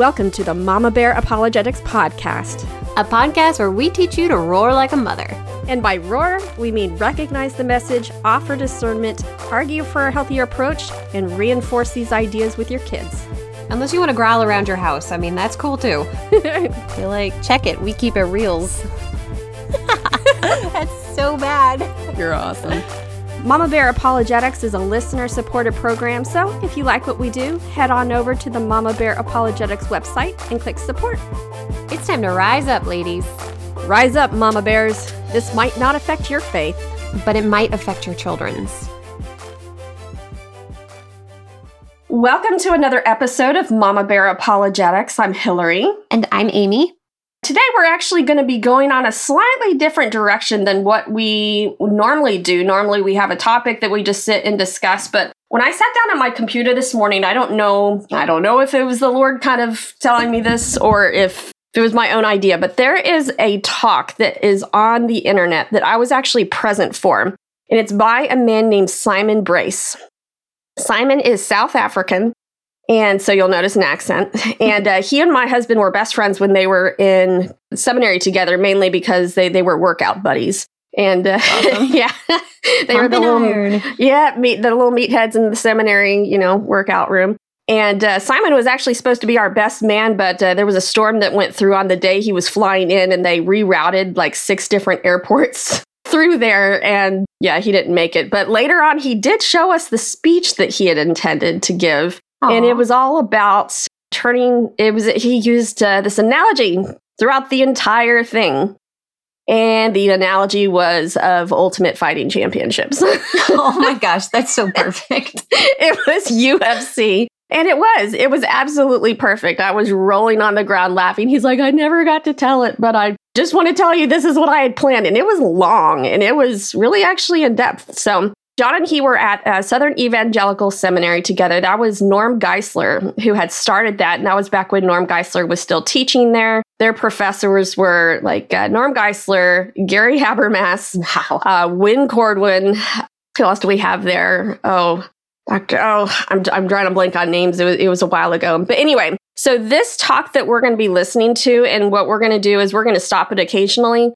Welcome to the Mama Bear Apologetics Podcast, a podcast where we teach you to roar like a mother. And by roar, we mean recognize the message, offer discernment, argue for a healthier approach, and reinforce these ideas with your kids. Unless you want to growl around your house. I mean, that's cool too. You're like, check it. We keep it reals. that's so bad. You're awesome. Mama Bear Apologetics is a listener supported program, so if you like what we do, head on over to the Mama Bear Apologetics website and click support. It's time to rise up, ladies. Rise up, Mama Bears. This might not affect your faith, but it might affect your children's. Welcome to another episode of Mama Bear Apologetics. I'm Hillary. And I'm Amy. Today, we're actually going to be going on a slightly different direction than what we normally do. Normally, we have a topic that we just sit and discuss, but when I sat down at my computer this morning, I don't know, I don't know if it was the Lord kind of telling me this or if it was my own idea, but there is a talk that is on the internet that I was actually present for, and it's by a man named Simon Brace. Simon is South African, and so you'll notice an accent. And uh, he and my husband were best friends when they were in seminary together, mainly because they, they were workout buddies. And uh, awesome. yeah, they were the little iron. yeah meet the little meatheads in the seminary, you know, workout room. And uh, Simon was actually supposed to be our best man, but uh, there was a storm that went through on the day he was flying in, and they rerouted like six different airports through there. And yeah, he didn't make it. But later on, he did show us the speech that he had intended to give. Aww. And it was all about turning, it was, he used uh, this analogy throughout the entire thing. And the analogy was of Ultimate Fighting Championships. oh my gosh, that's so perfect. it was UFC. And it was. It was absolutely perfect. I was rolling on the ground laughing. He's like, I never got to tell it, but I just want to tell you this is what I had planned. And it was long and it was really actually in depth. So John and he were at a Southern Evangelical Seminary together. That was Norm Geisler who had started that. And that was back when Norm Geisler was still teaching there. Their professors were like uh, Norm Geisler, Gary Habermas, wow. uh, Win Corduan. Who else do we have there? Oh, Dr. Oh, I'm, I'm drawing a blank on names. It was, it was a while ago. But anyway, so this talk that we're going to be listening to and what we're going to do is we're going to stop it occasionally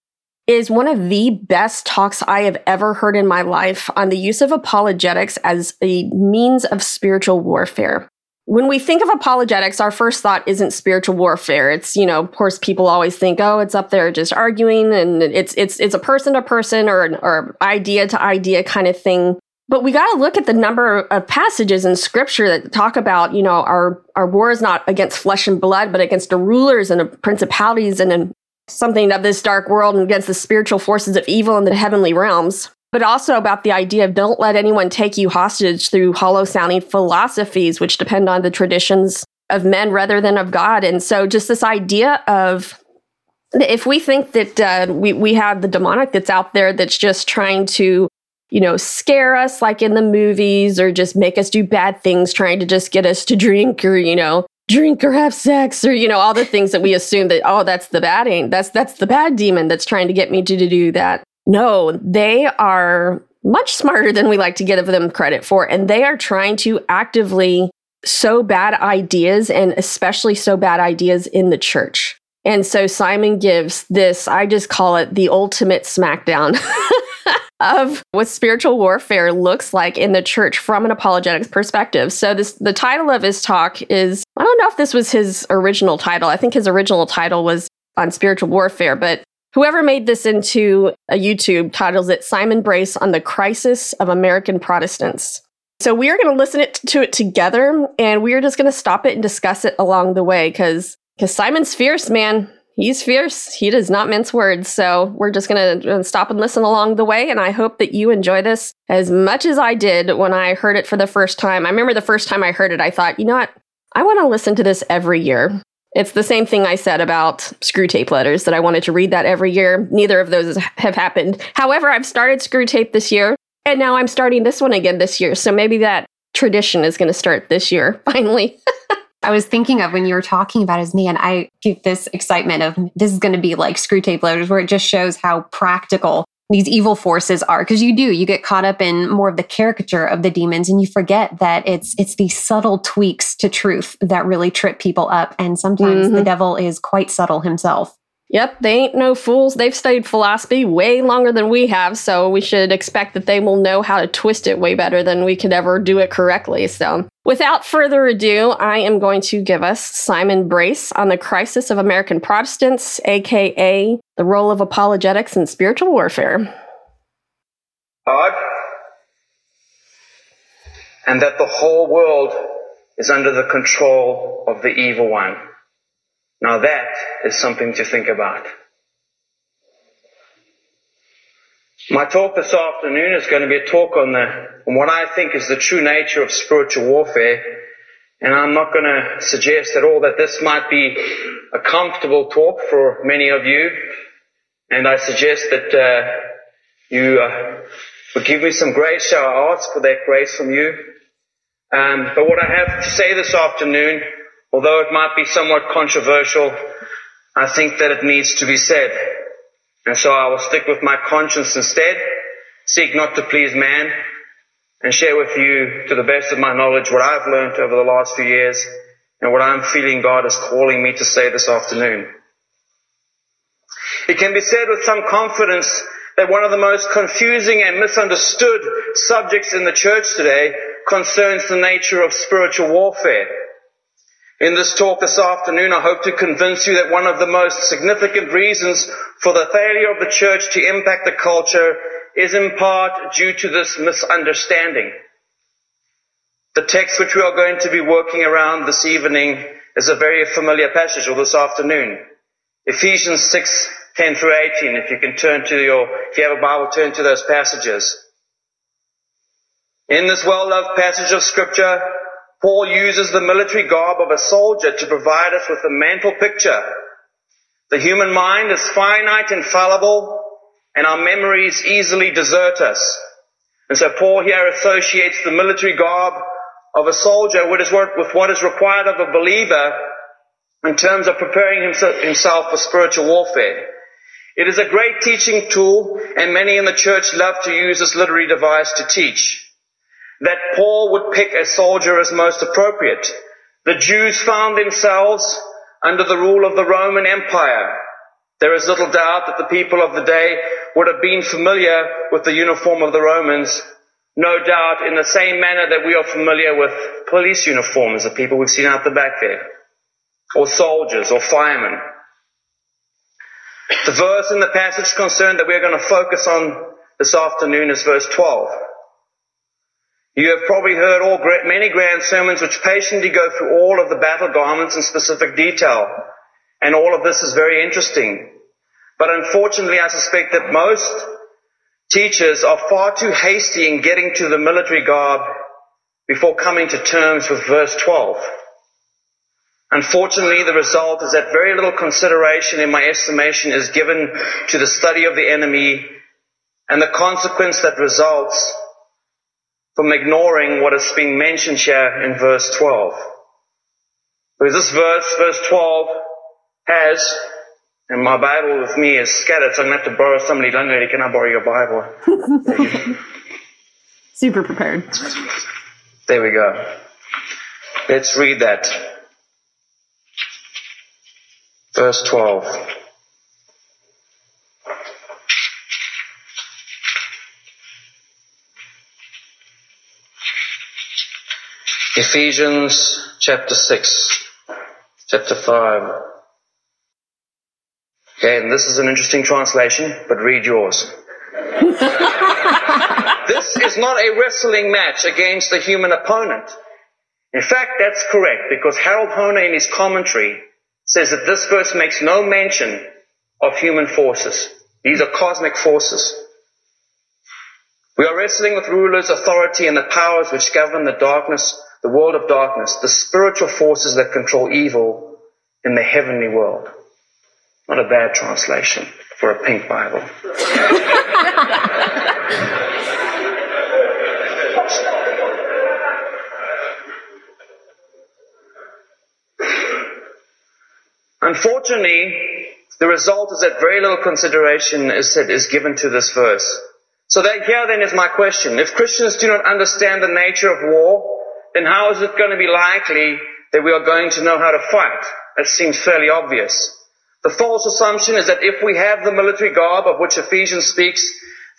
is one of the best talks I have ever heard in my life on the use of apologetics as a means of spiritual warfare. When we think of apologetics, our first thought isn't spiritual warfare. It's, you know, of course, people always think, oh, it's up there just arguing and it's it's it's a person to person or or idea to idea kind of thing. But we got to look at the number of passages in scripture that talk about, you know, our our war is not against flesh and blood, but against the rulers and the principalities and something of this dark world and against the spiritual forces of evil in the heavenly realms, but also about the idea of don't let anyone take you hostage through hollow sounding philosophies which depend on the traditions of men rather than of God. And so, just this idea of if we think that uh, we, we have the demonic that's out there that's just trying to you know, scare us like in the movies or just make us do bad things, trying to just get us to drink or, you know, drink or have sex or you know all the things that we assume that oh that's the bad ain't that's that's the bad demon that's trying to get me to, to do that. No they are much smarter than we like to give them credit for and they are trying to actively sow bad ideas and especially sow bad ideas in the church. And so simon gives this i just call it the ultimate smackdown of what spiritual warfare looks like in the church from an apologetics perspective. So this the title of his talk is I don't know if this was his original title. I think his original title was on spiritual warfare, but whoever made this into a YouTube titles it Simon Brace on the crisis of American Protestants. So we are going to listen it to it together and we are just going to stop it and discuss it along the way cuz cuz Simon's fierce, man he's fierce. He does not mince words. So we're just going to stop and listen along the way. And I hope that you enjoy this as much as I did when I heard it for the first time. I remember the first time I heard it, I thought, you know what? I want to listen to this every year. It's the same thing I said about Screwtape letters that I wanted to read that every year. Neither of those have happened. However, I've started Screwtape this year, and now I'm starting this one again this year. So maybe that tradition is going to start this year, finally. I was thinking of when you were talking about his man, I get this excitement of this is going to be like Screwtape loaders, where it just shows how practical these evil forces are. Because you do you get caught up in more of the caricature of the demons and you forget that it's it's these subtle tweaks to truth that really trip people up. And sometimes mm-hmm. the devil is quite subtle himself Yep, they ain't no fools. They've studied philosophy way longer than we have, so we should expect that they will know how to twist it way better than we could ever do it correctly. So, without further ado, I am going to give us Simon Brace on the crisis of American Protestants, aka the role of apologetics in spiritual warfare. God, and that the whole world is under the control of the evil one. Now that is something to think about. My talk this afternoon is going to be a talk on the, on what I think is the true nature of spiritual warfare. And I'm not going to suggest at all that this might be a comfortable talk for many of you. And I suggest that uh, you uh, would give me some grace. Shall I ask for that grace from you? Um, but what I have to say this afternoon Although it might be somewhat controversial, I think that it needs to be said. And so I will stick with my conscience instead, seek not to please man, and share with you, to the best of my knowledge, what I've learned over the last few years and what I'm feeling God is calling me to say this afternoon. It can be said with some confidence that one of the most confusing and misunderstood subjects in the church today concerns the nature of spiritual warfare. In this talk this afternoon, I hope to convince you that one of the most significant reasons for the failure of the church to impact the culture is in part due to this misunderstanding. The text which we are going to be working around this evening is a very familiar passage, or this afternoon. Ephesians 6, 10 through 18. If you can turn to your, if you have a Bible, turn to those passages. In this well-loved passage of scripture, Paul uses the military garb of a soldier to provide us with a mental picture. The human mind is finite and fallible, and our memories easily desert us. And so Paul here associates the military garb of a soldier with what is required of a believer in terms of preparing himself for spiritual warfare. It is a great teaching tool, and many in the church love to use this literary device to teach that Paul would pick a soldier as most appropriate. The Jews found themselves under the rule of the Roman Empire. There is little doubt that the people of the day would have been familiar with the uniform of the Romans, no doubt in the same manner that we are familiar with police uniforms, the people we've seen out the back there, or soldiers, or firemen. The verse in the passage concerned that we're going to focus on this afternoon is verse 12. You have probably heard all many grand sermons which patiently go through all of the battle garments in specific detail. And all of this is very interesting. But unfortunately, I suspect that most teachers are far too hasty in getting to the military garb before coming to terms with verse 12. Unfortunately, the result is that very little consideration, in my estimation, is given to the study of the enemy and the consequence that results from ignoring what is being mentioned here in verse 12. Because this verse, verse 12, has, and my Bible with me is scattered, so I'm going to have to borrow somebody. Lady, can I borrow your Bible? Super prepared. There we go. Let's read that. Verse 12. Ephesians chapter 6, chapter 5. Okay, and this is an interesting translation, but read yours. this is not a wrestling match against a human opponent. In fact, that's correct because Harold Hoehner in his commentary says that this verse makes no mention of human forces. These are cosmic forces. We are wrestling with rulers, authority, and the powers which govern the darkness the world of darkness, the spiritual forces that control evil in the heavenly world. Not a bad translation for a pink Bible. Unfortunately, The result is that very little consideration is, said, is given to this verse. So that here then is my question. If Christians do not understand the nature of war, then how is it going to be likely that we are going to know how to fight? That seems fairly obvious. The false assumption is that if we have the military garb of which Ephesians speaks,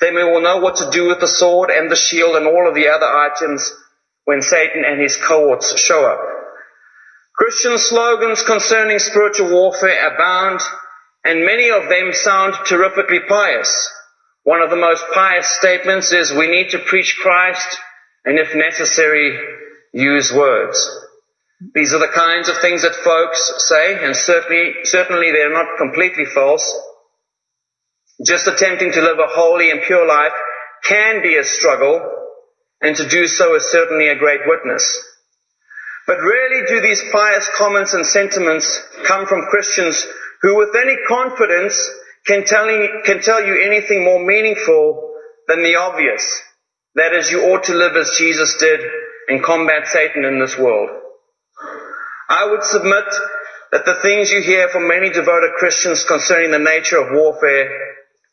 then we will know what to do with the sword and the shield and all of the other items when Satan and his cohorts show up. Christian slogans concerning spiritual warfare abound, and many of them sound terrifically pious. One of the most pious statements is we need to preach Christ and if necessary, use words. These are the kinds of things that folks say, and certainly, certainly they're not completely false. Just attempting to live a holy and pure life can be a struggle, and to do so is certainly a great witness. But rarely do these pious comments and sentiments come from Christians who with any confidence can tell, can tell you anything more meaningful than the obvious. That is, you ought to live as Jesus did and combat Satan in this world. I would submit that the things you hear from many devoted Christians concerning the nature of warfare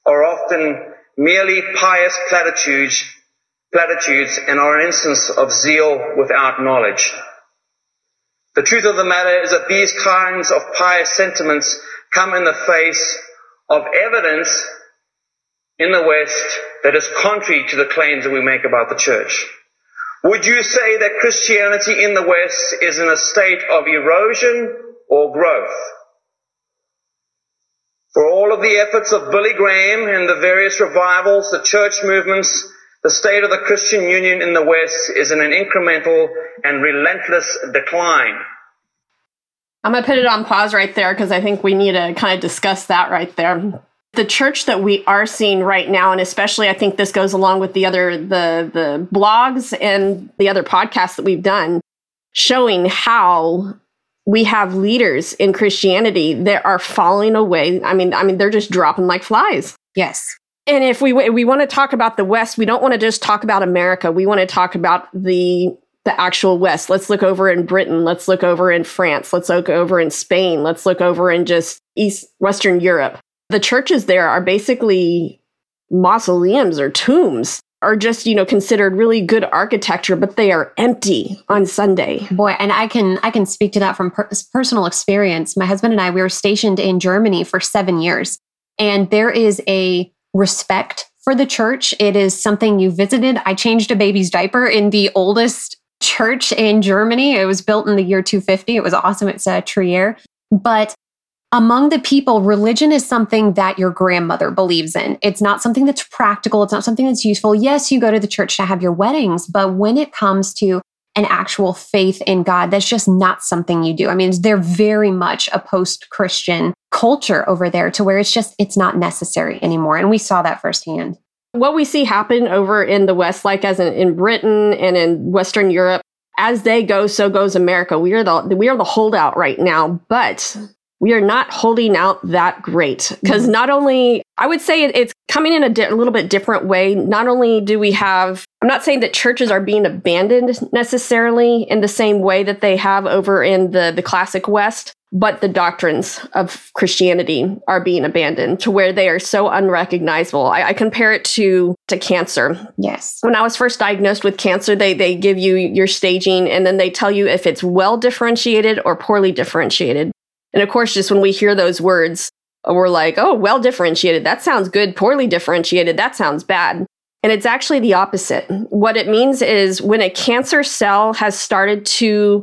are often merely pious platitudes, platitudes and are an instance of zeal without knowledge. The truth of the matter is that these kinds of pious sentiments come in the face of evidence in the West that is contrary to the claims that we make about the church. Would you say that Christianity in the West is in a state of erosion or growth? For all of the efforts of Billy Graham and the various revivals, the church movements, the state of the Christian Union in the West is in an incremental and relentless decline. I'm going to put it on pause right there because I think we need to kind of discuss that right there the church that we are seeing right now and especially i think this goes along with the other the the blogs and the other podcasts that we've done showing how we have leaders in christianity that are falling away. I mean i mean they're just dropping like flies. Yes. And if we we want to talk about the west we don't want to just talk about america. We want to talk about the the actual west. Let's look over in britain. Let's look over in france. Let's look over in spain. Let's look over in just east western europe the churches there are basically mausoleums or tombs are just you know considered really good architecture but they are empty on sunday. Boy and i can i can speak to that from per- personal experience. My husband and i we were stationed in germany for seven years and there is a respect for the church. It is something you visited. I changed a baby's diaper in the oldest church in germany. It was built in the year 250 it was awesome. It's a Trier. But among the people, religion is something that your grandmother believes in. It's not something that's practical. It's not something that's useful. Yes, you go to the church to have your weddings, but when it comes to an actual faith in God, that's just not something you do. I mean, they're very much a post Christian culture over there to where it's just, it's not necessary anymore. And we saw that firsthand. What we see happen over in the West, like as in, in Britain and in Western Europe, as they go, so goes America. We are the we are the holdout right now, but we are not holding out that great. Because mm-hmm. not only i would say it's coming in a, di- a, little bit different way. Not only do we have i'm not saying that churches are being abandoned necessarily in the same way that they have over in the, the classic west but the doctrines of christianity are being abandoned to where they are so unrecognizable. I, I compare it to to cancer. Yes. When i was first diagnosed with cancer they they give you your staging and then they tell you if it's well differentiated or poorly differentiated and of course, just when we hear those words, we're like, oh, well differentiated. That sounds good. Poorly differentiated. That sounds bad. And it's actually the opposite. What it means is when a cancer cell has started to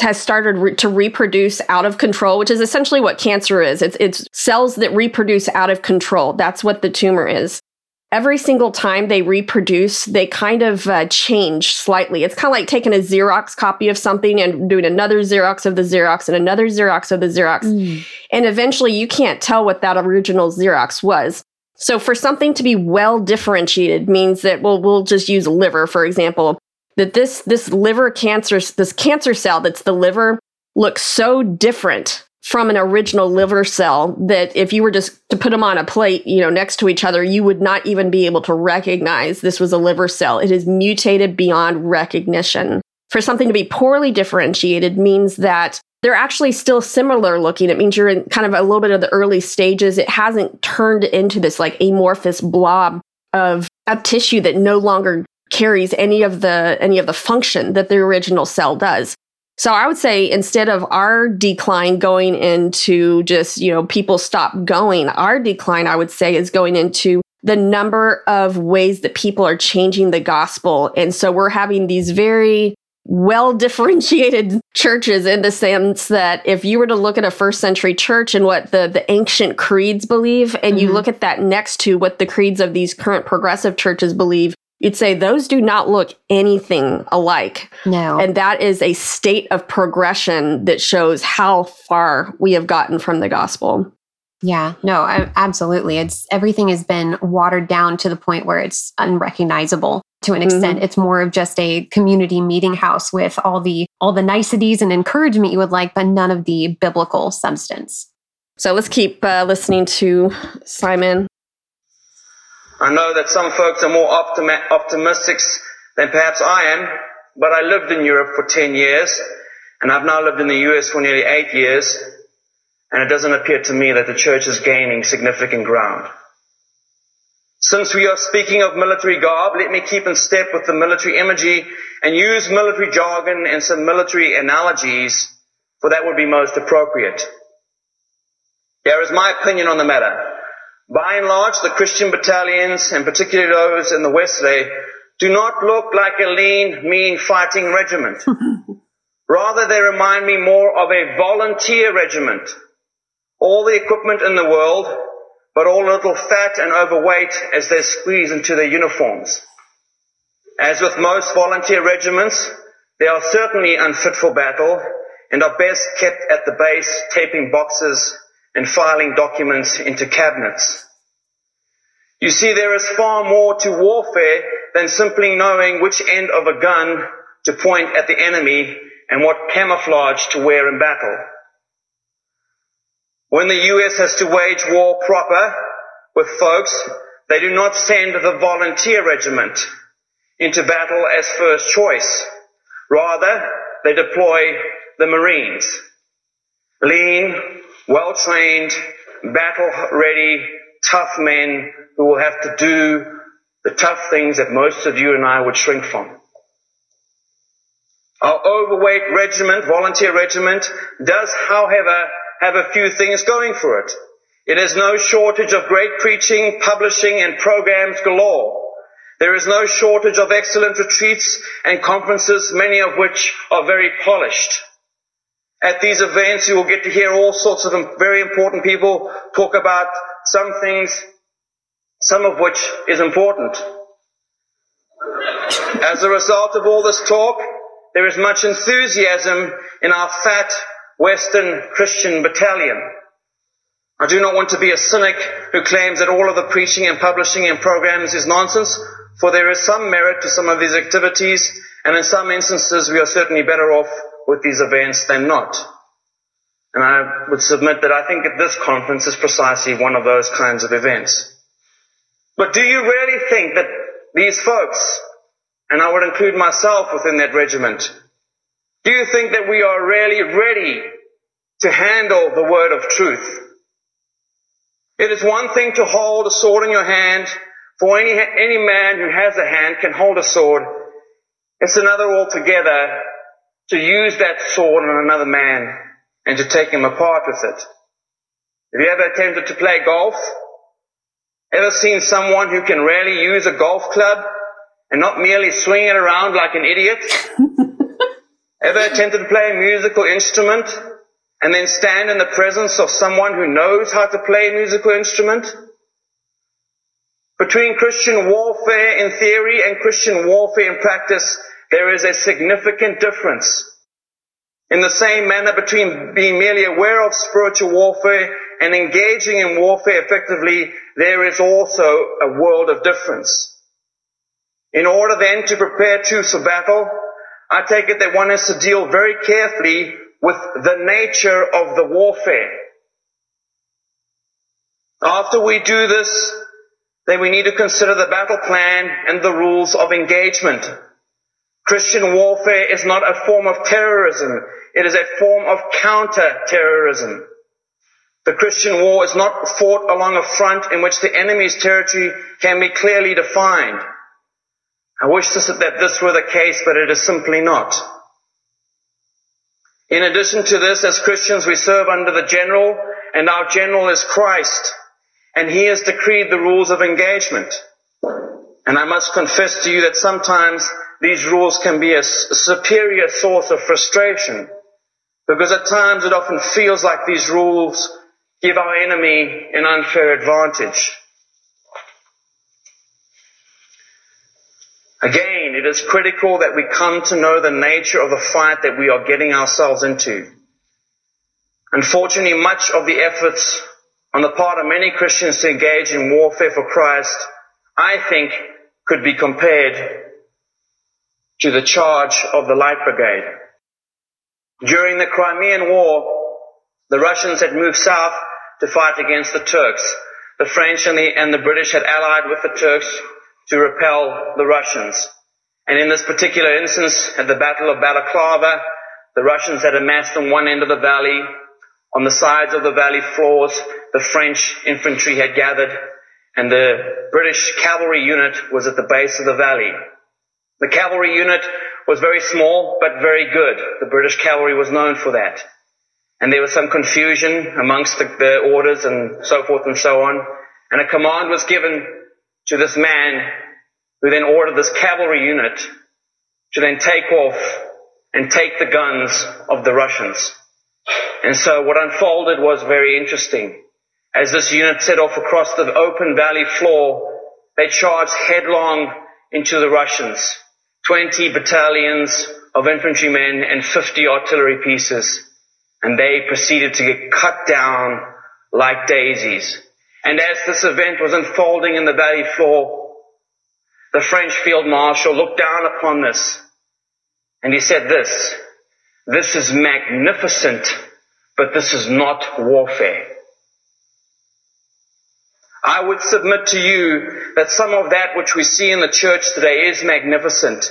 has started re- to reproduce out of control, which is essentially what cancer is. It's it's cells that reproduce out of control. That's what the tumor is every single time they reproduce, they kind of uh, change slightly. It's kind of like taking a Xerox copy of something and doing another Xerox of the Xerox and another Xerox of the Xerox. Mm. And eventually you can't tell what that original Xerox was. So for something to be well differentiated means that well we'll just use liver for example that this this liver cancer this cancer cell that's the liver looks so different from an original liver cell that if you were just to put them on a plate, you know, next to each other, you would not even be able to recognize this was a liver cell. It is mutated beyond recognition. For something to be poorly differentiated means that they're actually still similar looking. It means you're in kind of a little bit of the early stages. It hasn't turned into this like amorphous blob of, of tissue that no longer carries any of the any of the function that the original cell does. So I would say instead of our decline going into just, you know, people stop going, our decline I would say is going into the number of ways that people are changing the gospel. And so we're having these very well differentiated churches in the sense that if you were to look at a first century church and what the, the ancient creeds believe, and mm-hmm. you look at that next to what the creeds of these current progressive churches believe, you'd say those do not look anything alike. No. And that is a state of progression that shows how far we have gotten from the gospel. Yeah, no, absolutely. It's everything has been watered down to the point where it's unrecognizable to an extent. Mm-hmm. It's more of just a community meeting house with all the all the niceties and encouragement you would like, but none of the biblical substance. So let's keep uh, listening to Simon. I know that some folks are more optimi- optimistic than perhaps I am, but I lived in Europe for 10 years, and I've now lived in the US for nearly eight years. And it doesn't appear to me that the church is gaining significant ground. Since we are speaking of military garb, let me keep in step with the military imagery and use military jargon and some military analogies, for that would be most appropriate. Here is my opinion on the matter. By and large, the Christian battalions, and particularly those in the West do not look like a lean, mean fighting regiment. Rather, they remind me more of a volunteer regiment all the equipment in the world, but all a little fat and overweight as they squeeze into their uniforms. As with most volunteer regiments, they are certainly unfit for battle and are best kept at the base, taping boxes and filing documents into cabinets. You see, there is far more to warfare than simply knowing which end of a gun to point at the enemy and what camouflage to wear in battle. When the US has to wage war proper with folks, they do not send the volunteer regiment into battle as first choice. Rather, they deploy the Marines. Lean, well-trained, battle-ready, tough men who will have to do the tough things that most of you and I would shrink from. Our overweight regiment, volunteer regiment, does, however, have a few things going for it. It has no shortage of great preaching, publishing, and programs galore. There is no shortage of excellent retreats and conferences, many of which are very polished. At these events, you will get to hear all sorts of very important people talk about some things, some of which is important. As a result of all this talk, there is much enthusiasm in our fat, Western Christian battalion. I do not want to be a cynic who claims that all of the preaching and publishing and programs is nonsense, for there is some merit to some of these activities, and in some instances we are certainly better off with these events than not. And I would submit that I think that this conference is precisely one of those kinds of events. But do you really think that these folks, and I would include myself within that regiment, do you think that we are really ready to handle the word of truth? It is one thing to hold a sword in your hand, for any, any man who has a hand can hold a sword. It's another altogether to use that sword on another man and to take him apart with it. Have you ever attempted to play golf? Ever seen someone who can really use a golf club and not merely swing it around like an idiot? Ever attempted to play a musical instrument and then stand in the presence of someone who knows how to play a musical instrument? Between Christian warfare in theory and Christian warfare in practice, there is a significant difference. In the same manner between being merely aware of spiritual warfare and engaging in warfare effectively, there is also a world of difference. In order then to prepare troops for battle, I take it that one has to deal very carefully with the nature of the warfare. After we do this, then we need to consider the battle plan and the rules of engagement. Christian warfare is not a form of terrorism. It is a form of counter-terrorism. The Christian war is not fought along a front in which the enemy's territory can be clearly defined. I wish this, that this were the case, but it is simply not. In addition to this, as Christians, we serve under the general, and our general is Christ, and he has decreed the rules of engagement. And I must confess to you that sometimes these rules can be a, superior source of frustration, because at times it often feels like these rules give our enemy an unfair advantage. Again, it is critical that we come to know the nature of the fight that we are getting ourselves into. Unfortunately, much of the efforts on the part of many Christians to engage in warfare for Christ, I think, could be compared to the charge of the Light Brigade. During the Crimean War, the Russians had moved south to fight against the Turks. The French and the, and the British had allied with the Turks to repel the Russians. And in this particular instance, at the Battle of Balaclava, the Russians had amassed on one end of the valley. On the sides of the valley floors, the French infantry had gathered, and the British cavalry unit was at the base of the valley. The cavalry unit was very small, but very good. The British cavalry was known for that. And there was some confusion amongst the, the orders and so forth and so on. And a command was given to this man who then ordered this cavalry unit to then take off and take the guns of the Russians. And so what unfolded was very interesting. As this unit set off across the open valley floor, they charged headlong into the Russians. 20 battalions of infantrymen and 50 artillery pieces. And they proceeded to get cut down like daisies. And as this event was unfolding in the valley floor, the French field marshal looked down upon this and he said this, this is magnificent, but this is not warfare. I would submit to you that some of that which we see in the church today is magnificent.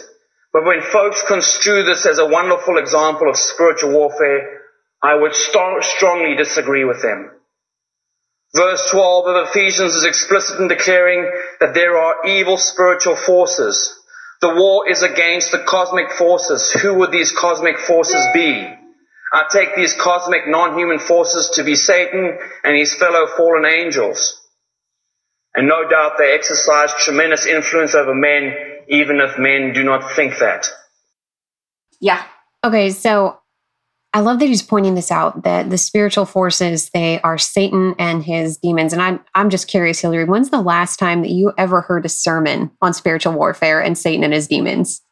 But when folks construe this as a wonderful example of spiritual warfare, I would st- strongly disagree with them. Verse 12 of Ephesians is explicit in declaring that there are evil spiritual forces. The war is against the cosmic forces. Who would these cosmic forces be? I take these cosmic non-human forces to be Satan and his fellow fallen angels. And no doubt they exercise tremendous influence over men, even if men do not think that. Yeah. Okay, so I love that he's pointing this out that the spiritual forces they are Satan and his demons. And I'm I'm just curious, Hillary, when's the last time that you ever heard a sermon on spiritual warfare and Satan and his demons?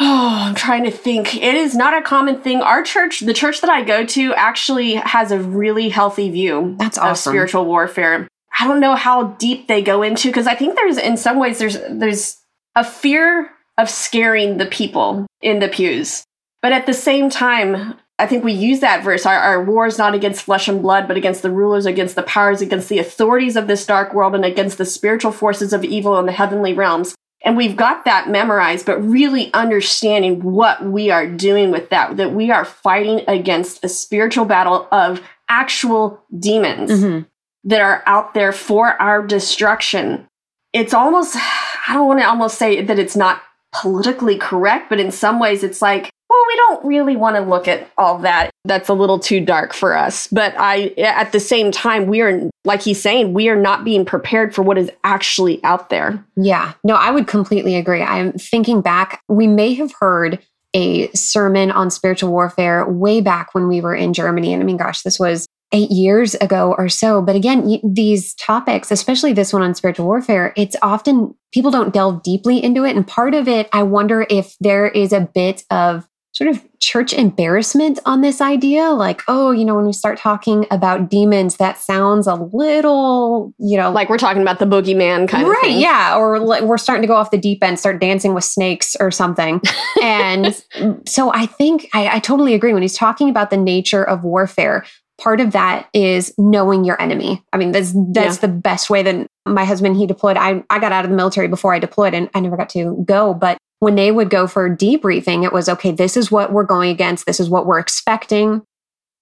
Oh, I'm trying to think. It is not a common thing. Our church, the church that I go to, actually has a really healthy view That's awesome. of spiritual warfare. I don't know how deep they go into because I think there's in some ways there's there's a fear of scaring the people in the pews. But at the same time, I think we use that verse. Our, our war is not against flesh and blood, but against the rulers, against the powers, against the authorities of this dark world, and against the spiritual forces of evil in the heavenly realms. And we've got that memorized, but really understanding what we are doing with that, that we are fighting against a spiritual battle of actual demons Mm-hmm. that are out there for our destruction. It's almost, I don't want to almost say that it's not politically correct, but in some ways it's like, well, we don't really want to look at all that. That's a little too dark for us. But I, at the same time, we are, like he's saying, we are not being prepared for what is actually out there. Yeah, no, I would completely agree. I'm thinking back, we may have heard a sermon on spiritual warfare way back when we were in Germany. And I mean, gosh, this was eight years ago or so. But again, these topics, especially this one on spiritual warfare, it's often people don't delve deeply into it. And part of it, I wonder if there is a bit of sort of church embarrassment on this idea. Like, oh, you know, when we start talking about demons, that sounds a little, you know, Like we're talking about the boogeyman kind of right yeah or like we're starting to go off the deep end start dancing with snakes or something and so i think I, I totally agree when he's talking about the nature of warfare part of that is knowing your enemy i mean that's that's the best way that my husband he deployed I, I got out of the military before i deployed and i never got to go but when they would go for debriefing, it was okay, this is what we're going against, this is what we're expecting.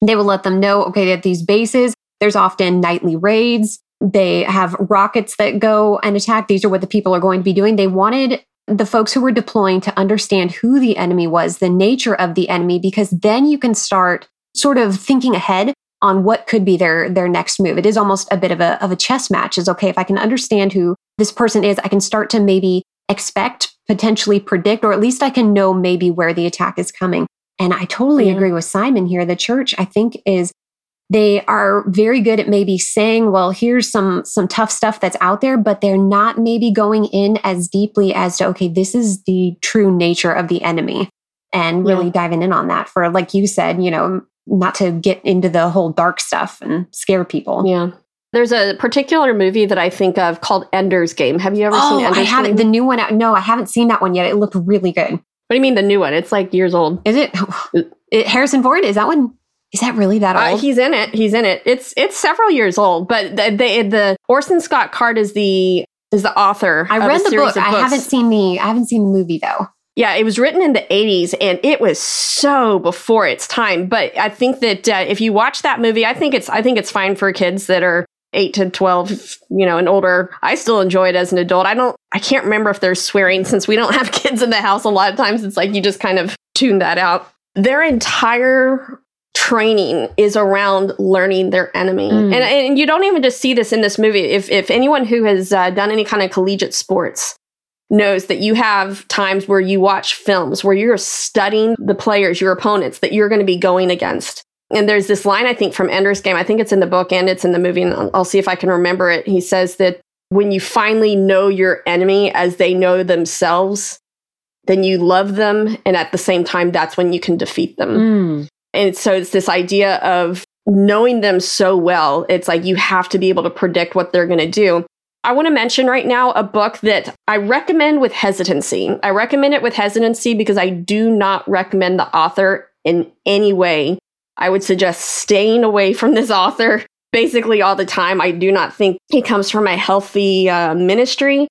They would let them know, okay, at these bases, there's often nightly raids. They have rockets that go and attack. These are what the people are going to be doing. They wanted the folks who were deploying to understand who the enemy was, the nature of the enemy, because then you can start sort of thinking ahead on what could be their their next move. It is almost a bit of a of a chess match. Is okay if I can understand who this person is, I can start to maybe expect, potentially predict, or at least I can know maybe where the attack is coming. And I totally yeah. agree with Simon here. The church, I think, is they are very good at maybe saying, well, here's some some tough stuff that's out there, but they're not maybe going in as deeply as to, okay, this is the true nature of the enemy and really yeah. diving in on that for like you said, you know, not to get into the whole dark stuff and scare people. Yeah. There's a particular movie that I think of called Ender's Game. Have you ever oh, seen Ender's I haven't. Game? The new one. No, I haven't seen that one yet. It looked really good. What do you mean the new one? It's like years old. Is it? it Harrison Ford? Is that one? Is that really that uh, old? Uh, he's in it. He's in it. It's it's several years old, but the the, the Orson Scott Card is the is the author. I read the book. I haven't seen the I haven't seen the movie though. Yeah, it was written in the 80s and it was so before its time. But I think that uh, if you watch that movie, I think it's I think it's fine for kids that are 8 to 12, you know, and older. I still enjoy it as an adult. I don't I can't remember if there's swearing since we don't have kids in the house a lot of times it's like you just kind of tune that out. Their entire training is around learning their enemy. Mm. And, and you don't even just see this in this movie. If, if anyone who has uh, done any kind of collegiate sports knows that you have times where you watch films where you're studying the players, your opponents that you're going to be going against. And there's this line, I think, from Ender's Game. I think it's in the book and it's in the movie, and I'll, I'll see if I can remember it. He says that when you finally know your enemy as they know themselves, then you love them. And at the same time, that's when you can defeat them. Mm. And so it's this idea of knowing them so well. It's like you have to be able to predict what they're going to do. I want to mention right now a book that I recommend with hesitancy. I recommend it with hesitancy because I do not recommend the author in any way. I would suggest staying away from this author basically all the time. I do not think he comes from a healthy uh, ministry.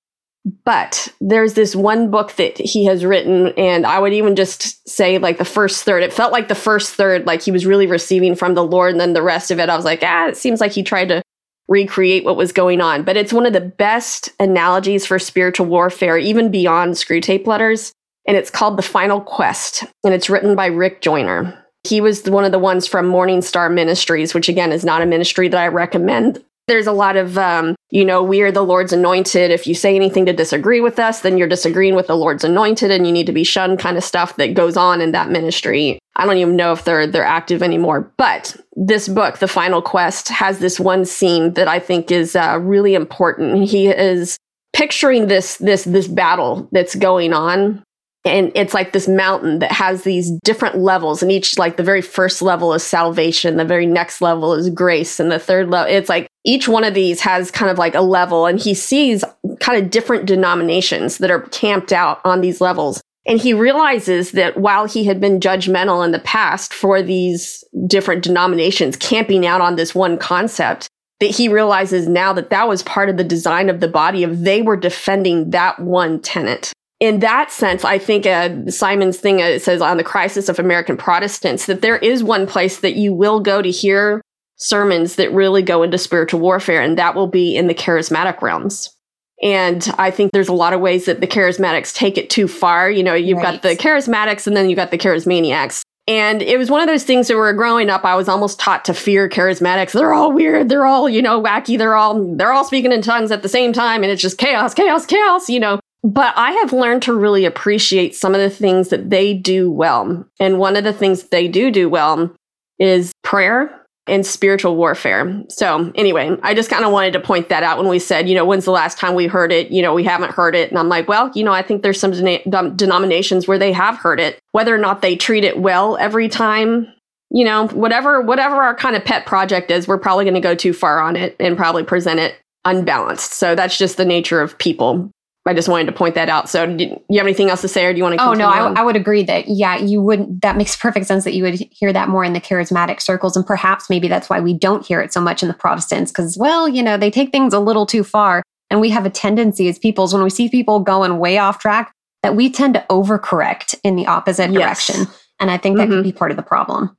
But there's this one book that he has written, and I would even just say, like, the first third. It felt like the first third, like he was really receiving from the Lord. And then the rest of it, I was like, ah, it seems like he tried to recreate what was going on. But it's one of the best analogies for spiritual warfare, even beyond Screwtape Letters. And it's called The Final Quest, and it's written by Rick Joyner. He was one of the ones from Morning Star Ministries, which again is not a ministry that I recommend there's a lot of, um, you know, we are the Lord's anointed. If you say anything to disagree with us, then you're disagreeing with the Lord's anointed and you need to be shunned kind of stuff that goes on in that ministry. I don't even know if they're they're active anymore. But this book, The Final Quest, has this one scene that I think is uh, really important. He is picturing this this this battle that's going on and it's like this mountain that has these different levels and each like the very first level is salvation the very next level is grace and the third level it's like each one of these has kind of like a level and he sees kind of different denominations that are camped out on these levels and he realizes that while he had been judgmental in the past for these different denominations camping out on this one concept that he realizes now that that was part of the design of the body of they were defending that one tenet in that sense, I think uh, Simon's thing uh, says on the crisis of American Protestants that there is one place that you will go to hear sermons that really go into spiritual warfare, and that will be in the charismatic realms. And I think there's a lot of ways that the charismatics take it too far. You know, you've right. got the charismatics and then you've got the charismaniacs. And it was one of those things that were growing up, I was almost taught to fear charismatics. They're all weird. They're all, you know, wacky. They're all, they're all speaking in tongues at the same time. And it's just chaos, chaos, chaos, you know. But I have learned to really appreciate some of the things that they do well. And one of the things they do do well is prayer and spiritual warfare. So, anyway, I just kind of wanted to point that out when we said, you know, when's the last time we heard it? You know, we haven't heard it. And I'm like, well, you know, I think there's some den- denominations where they have heard it. Whether or not they treat it well every time, you know, whatever whatever our kind of pet project is, we're probably going to go too far on it and probably present it unbalanced. So that's just the nature of people. I just wanted to point that out. So, do you have anything else to say, or do you want to? Oh no, I, I, would agree that yeah, you would. That makes perfect sense that you would hear that more in the charismatic circles, and perhaps maybe that's why we don't hear it so much in the Protestants, because well, you know, they take things a little too far, and we have a tendency as peoples when we see people going way off track, that we tend to overcorrect in the opposite yes. direction. And I think that mm-hmm. could be part of the problem.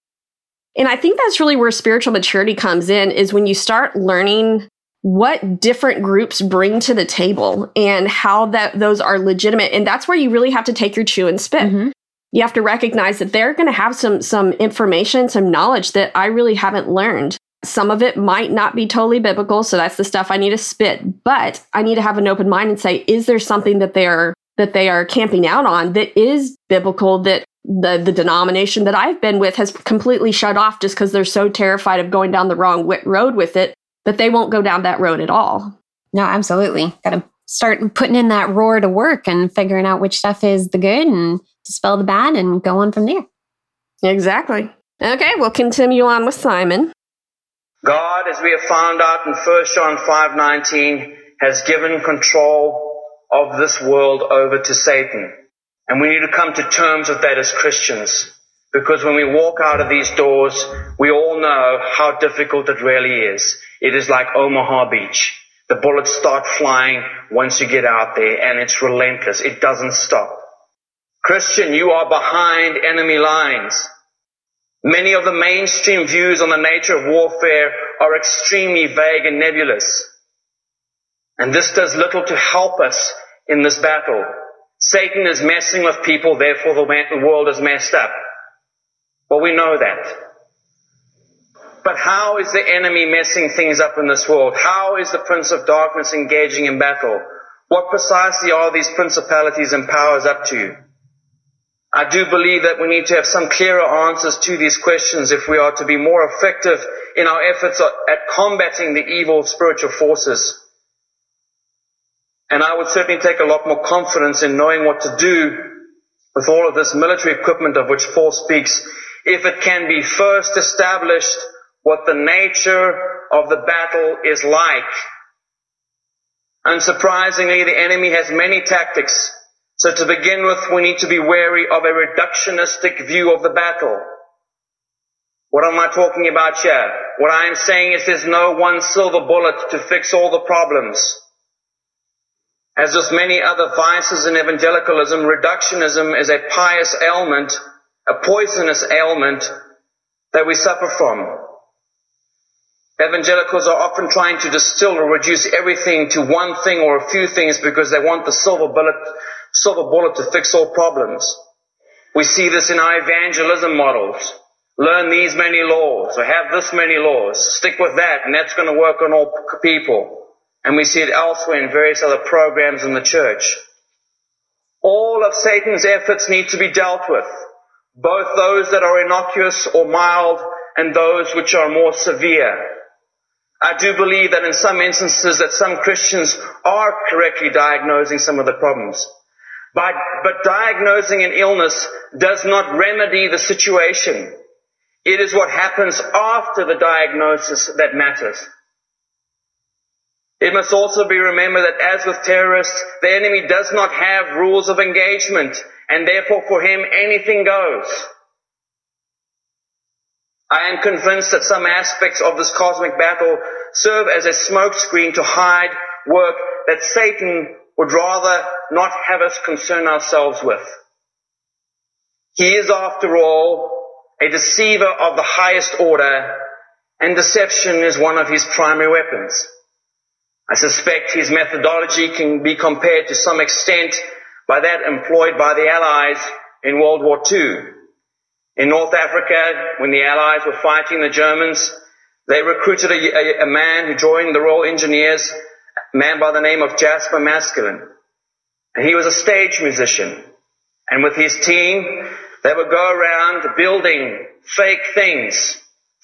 And I think that's really where spiritual maturity comes in is when you start learning what different groups bring to the table and how that those are legitimate and that's where you really have to take your chew and spit. Mm-hmm. You have to recognize that they're going to have some some information, some knowledge that I really haven't learned. Some of it might not be totally biblical, so that's the stuff I need to spit, but I need to have an open mind and say is there something that they're that they are camping out on that is biblical that the the denomination that I've been with has completely shut off just because they're so terrified of going down the wrong road with it that they won't go down that road at all. No, absolutely. Got to start putting in that roar to work and figuring out which stuff is the good and dispel the bad and go on from there. Exactly. Okay, we'll continue on with Simon. God, as we have found out in 1 John 5:19, has given control of this world over to Satan. And we need to come to terms with that as Christians. Because when we walk out of these doors, we all know how difficult it really is. It is like Omaha Beach. The bullets start flying once you get out there and it's relentless. It doesn't stop. Christian, you are behind enemy lines. Many of the mainstream views on the nature of warfare are extremely vague and nebulous. And this does little to help us in this battle. Satan is messing with people, therefore the world is messed up. Well, we know that. But how is the enemy messing things up in this world? How is the prince of darkness engaging in battle? What precisely are these principalities and powers up to? I do believe that we need to have some clearer answers to these questions if we are to be more effective in our efforts at combating the evil spiritual forces. And I would certainly take a lot more confidence in knowing what to do with all of this military equipment of which Paul speaks if it can be first established what the nature of the battle is like. Unsurprisingly, the enemy has many tactics. So to begin with, we need to be wary of a reductionistic view of the battle. What am I talking about here? What I am saying is there's no one silver bullet to fix all the problems. As with many other vices in evangelicalism, reductionism is a pious ailment a poisonous ailment that we suffer from. Evangelicals are often trying to distill or reduce everything to one thing or a few things because they want the silver bullet, silver bullet to fix all problems. We see this in our evangelism models. Learn these many laws or have this many laws. Stick with that and that's going to work on all people. And we see it elsewhere in various other programs in the church. All of Satan's efforts need to be dealt with both those that are innocuous or mild and those which are more severe. I do believe that in some instances that some Christians are correctly diagnosing some of the problems. But, but diagnosing an illness does not remedy the situation. It is what happens after the diagnosis that matters. It must also be remembered that as with terrorists, the enemy does not have rules of engagement and therefore for him anything goes. I am convinced that some aspects of this cosmic battle serve as a smokescreen to hide work that Satan would rather not have us concern ourselves with. He is, after all, a deceiver of the highest order, and deception is one of his primary weapons. I suspect his methodology can be compared to some extent by that employed by the Allies in World War II. In North Africa, when the Allies were fighting the Germans, they recruited a, a, a man who joined the Royal Engineers, a man by the name of Jasper Maskelyne. And he was a stage musician. And with his team, they would go around building fake things,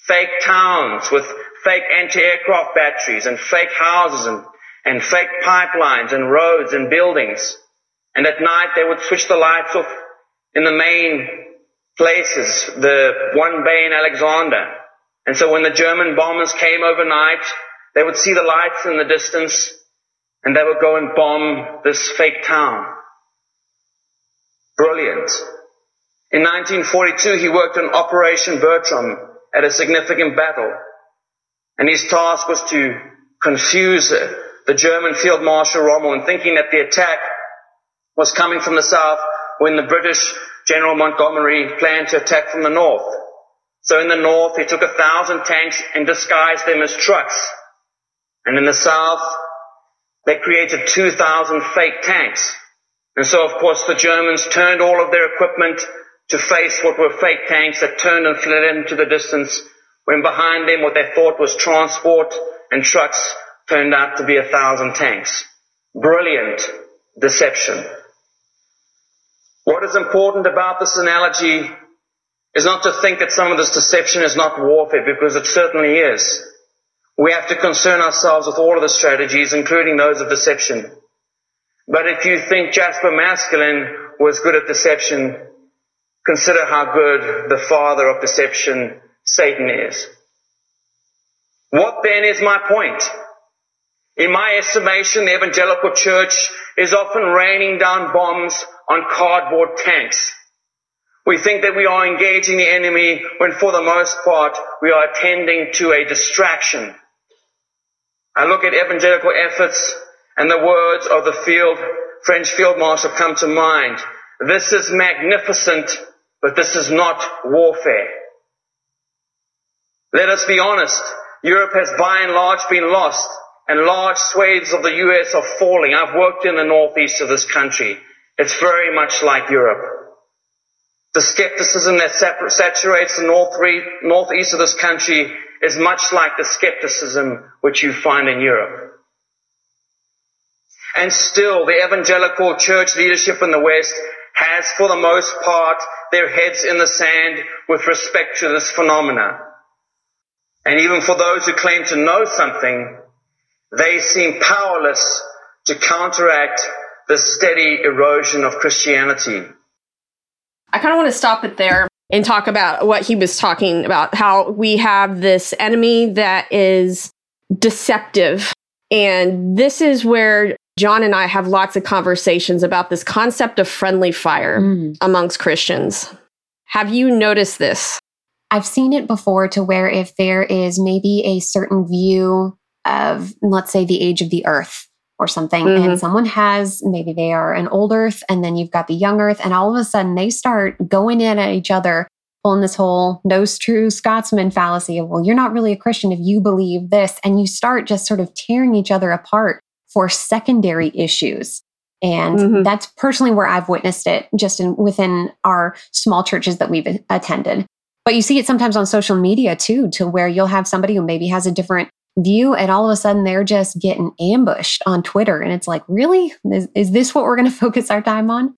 fake towns with fake anti-aircraft batteries and fake houses and, and fake pipelines and roads and buildings. And at night they would switch the lights off in the main places, the one bay in Alexandria. And so when the German bombers came overnight, they would see the lights in the distance and they would go and bomb this fake town. Brilliant. In 1942, he worked on Operation Bertram at a significant battle. And his task was to confuse the German Field Marshal Rommel in thinking that the attack was coming from the south when the British General Montgomery planned to attack from the north. So in the north, he took a thousand tanks and disguised them as trucks. And in the south, they created 2,000 fake tanks. And so, of course, the Germans turned all of their equipment to face what were fake tanks that turned and fled into the distance when behind them what they thought was transport and trucks turned out to be a thousand tanks. Brilliant deception. What is important about this analogy is not to think that some of this deception is not warfare, because it certainly is. We have to concern ourselves with all of the strategies, including those of deception. But if you think Jasper Maskelyne was good at deception, consider how good the father of deception, Satan, is. What then is my point? In my estimation, the evangelical church is often raining down bombs on cardboard tanks. We think that we are engaging the enemy when for the most part we are attending to a distraction. I look at evangelical efforts and the words of the field, French field marshal come to mind. This is magnificent, but this is not warfare. Let us be honest. Europe has by and large been lost and large swathes of the US are falling. I've worked in the northeast of this country. It's very much like Europe. The skepticism that saturates the north northeast of this country is much like the skepticism which you find in Europe. And still, the evangelical church leadership in the West has, for the most part, their heads in the sand with respect to this phenomena. And even for those who claim to know something, they seem powerless to counteract the steady erosion of Christianity. I kind of want to stop it there and talk about what he was talking about how we have this enemy that is deceptive. And this is where John and I have lots of conversations about this concept of friendly fire mm. amongst Christians. Have you noticed this? I've seen it before to where if there is maybe a certain view of, let's say, the age of the earth or something, mm-hmm. and someone has maybe they are an old earth, and then you've got the young earth, and all of a sudden they start going in at each other, pulling this whole no true Scotsman fallacy of, well, you're not really a Christian if you believe this. And you start just sort of tearing each other apart for secondary issues. And mm-hmm. that's personally where I've witnessed it just in within our small churches that we've attended. But you see it sometimes on social media too, to where you'll have somebody who maybe has a different view and all of a sudden they're just getting ambushed on Twitter. And it's like, really? Is, is this what we're going to focus our time on?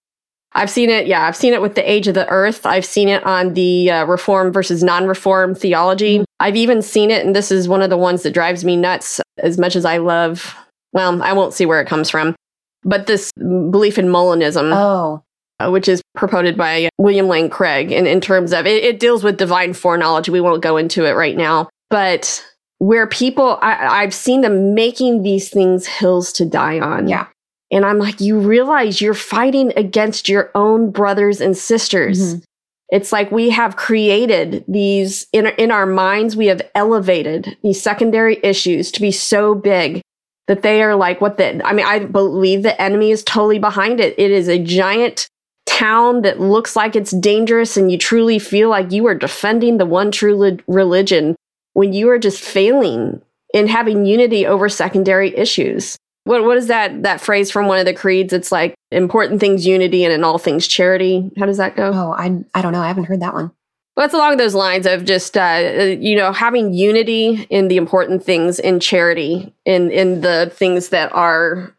I've seen it. Yeah, I've seen it with the age of the earth. I've seen it on the uh, reform versus non reform theology. Mm-hmm. I've even seen it, and this is one of the ones that drives me nuts as much as I love. Well, I won't see where it comes from, but this belief in Molinism. Oh. Uh, which is promoted by William Lane Craig. And in terms of it, it deals with divine foreknowledge. We won't go into it right now. But where people, I, I've seen them making these things hills to die on. Yeah. And I'm like, you realize you're fighting against your own brothers and sisters. Mm-hmm. It's like we have created these in, in our minds, we have elevated these secondary issues to be so big that they are like what the, I mean, I believe the enemy is totally behind it. It is a giant town that looks like it's dangerous and you truly feel like you are defending the one true religion when you are just failing in having unity over secondary issues. What what is that that phrase from one of the creeds? It's like important things unity and in all things charity. How does that go? Oh, I I don't know. I haven't heard that one. Well, it's along those lines of just uh, you know having unity in the important things in charity in in the things that are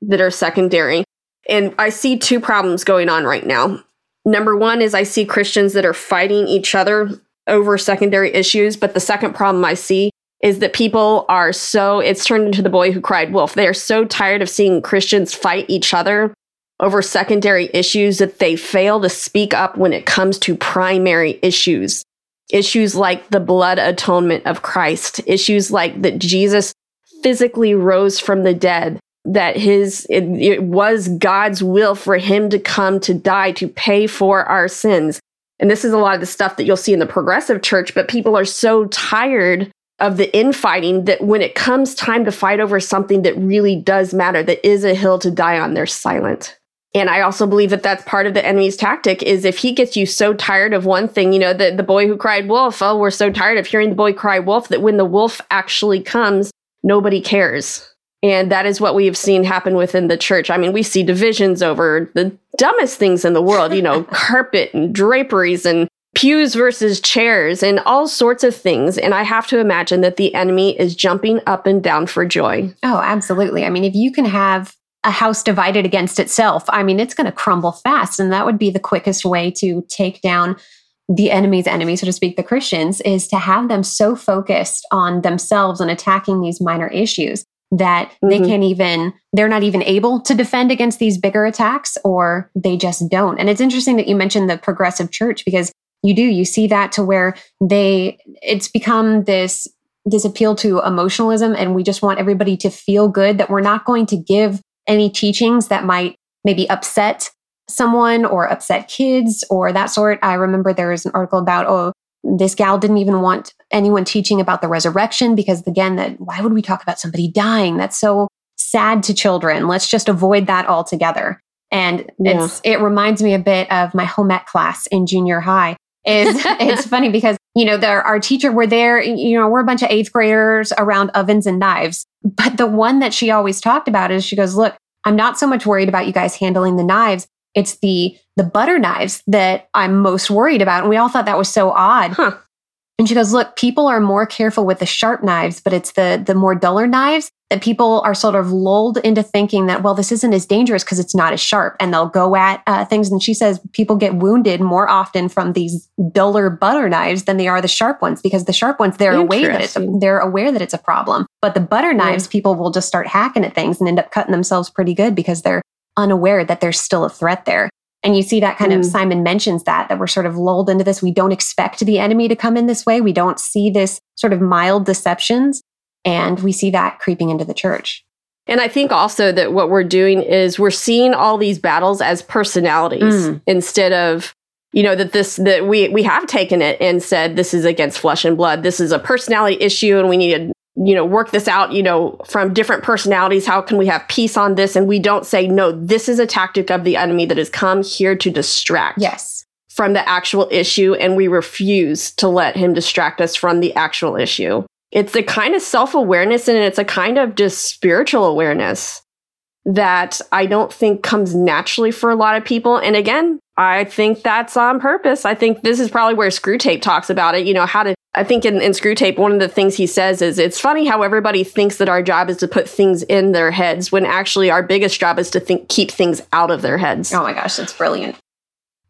that are secondary. And I see two problems going on right now. Number one is I see Christians that are fighting each other over secondary issues. But the second problem I see is that people are so, it's turned into the boy who cried wolf. They are so tired of seeing Christians fight each other over secondary issues that they fail to speak up when it comes to primary issues. Issues like the blood atonement of Christ, issues like that Jesus physically rose from the dead, that his it, it was God's will for him to come to die to pay for our sins. And this is a lot of the stuff that you'll see in the progressive church, but people are so tired of the infighting that when it comes time to fight over something that really does matter, that is a hill to die on, they're silent. And I also believe that that's part of the enemy's tactic is if he gets you so tired of one thing, you know, the, the boy who cried wolf, oh, we're so tired of hearing the boy cry wolf that when the wolf actually comes, nobody cares. And that is what we have seen happen within the church. I mean, we see divisions over the dumbest things in the world, you know, carpet and draperies and pews versus chairs and all sorts of things. And I have to imagine that the enemy is jumping up and down for joy. Oh, absolutely. I mean, if you can have a house divided against itself, I mean, it's going to crumble fast. And that would be the quickest way to take down the enemy's enemy, so to speak, the Christians, is to have them so focused on themselves and attacking these minor issues that mm-hmm. they can't even, they're not even able to defend against these bigger attacks or they just don't. And it's interesting that you mentioned the progressive church because you do, you see that to where they, it's become this this appeal to emotionalism and we just want everybody to feel good that we're not going to give any teachings that might maybe upset someone or upset kids or that sort. I remember there was an article about, oh, this gal didn't even want anyone teaching about the resurrection because again, that why would we talk about somebody dying? That's so sad to children. Let's just avoid that altogether. And yeah. it's it reminds me a bit of my home ec class in junior high. Is it's funny because you know there our teacher were there you know we're a bunch of eighth graders around ovens and knives but the one that she always talked about is she goes look i'm not so much worried about you guys handling the knives it's the the butter knives that i'm most worried about and we all thought that was so odd huh. and she goes look people are more careful with the sharp knives but it's the the more duller knives that people are sort of lulled into thinking that, well, this isn't as dangerous because it's not as sharp. And they'll go at uh, things. And she says people get wounded more often from these duller butter knives than they are the sharp ones because the sharp ones, they're aware that it's a, they're aware that it's a problem. But the butter knives, yeah. people will just start hacking at things and end up cutting themselves pretty good because they're unaware that there's still a threat there. And you see that kind mm. of Simon mentions that, that we're sort of lulled into this. We don't expect the enemy to come in this way. We don't see this sort of mild deceptions. And we see that creeping into the church. And I think also that what we're doing is we're seeing all these battles as personalities mm. instead of you know that this that we we have taken it and said this is against flesh and blood. This is a personality issue and we need to you know work this out you know from different personalities how can we have peace on this and we don't say no this is a tactic of the enemy that has come here to distract yes from the actual issue and we refuse to let him distract us from the actual issue it's a kind of self awareness and it's a kind of just spiritual awareness that I don't think comes naturally for a lot of people. And again, I think that's on purpose. I think this is probably where Screwtape talks about it. You know, how to, I think in, in Screwtape, one of the things he says is it's funny how everybody thinks that our job is to put things in their heads when actually our biggest job is to think, keep things out of their heads. Oh my gosh, that's brilliant.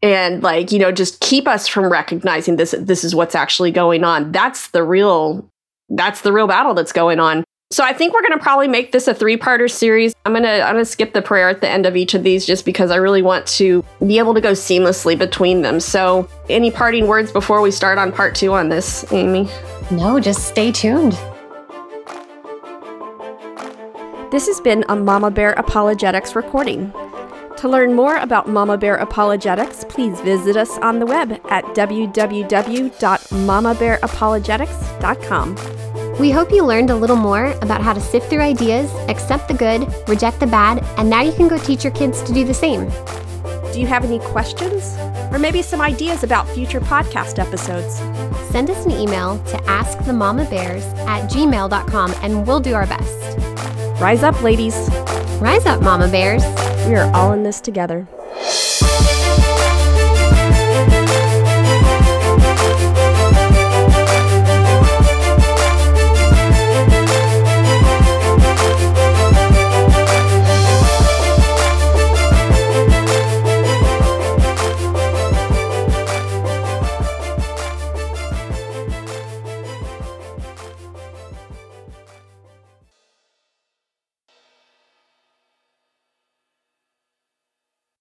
And like, you know, just keep us from recognizing this, this is what's actually going on. That's the real that's the real battle that's going on. So I think we're going to probably make this a three-parter series. I'm going to I'm going to skip the prayer at the end of each of these just because I really want to be able to go seamlessly between them. So, any parting words before we start on part 2 on this, Amy? No, just stay tuned. This has been a Mama Bear Apologetics recording. To learn more about Mama Bear Apologetics, please visit us on the web at www.mamabearapologetics.com. We hope you learned a little more about how to sift through ideas, accept the good, reject the bad, and now you can go teach your kids to do the same. Do you have any questions? Or maybe some ideas about future podcast episodes? Send us an email to askthemamabears at gmail.com and we'll do our best. Rise up, ladies. Rise up, Mama Bears. We are all in this together.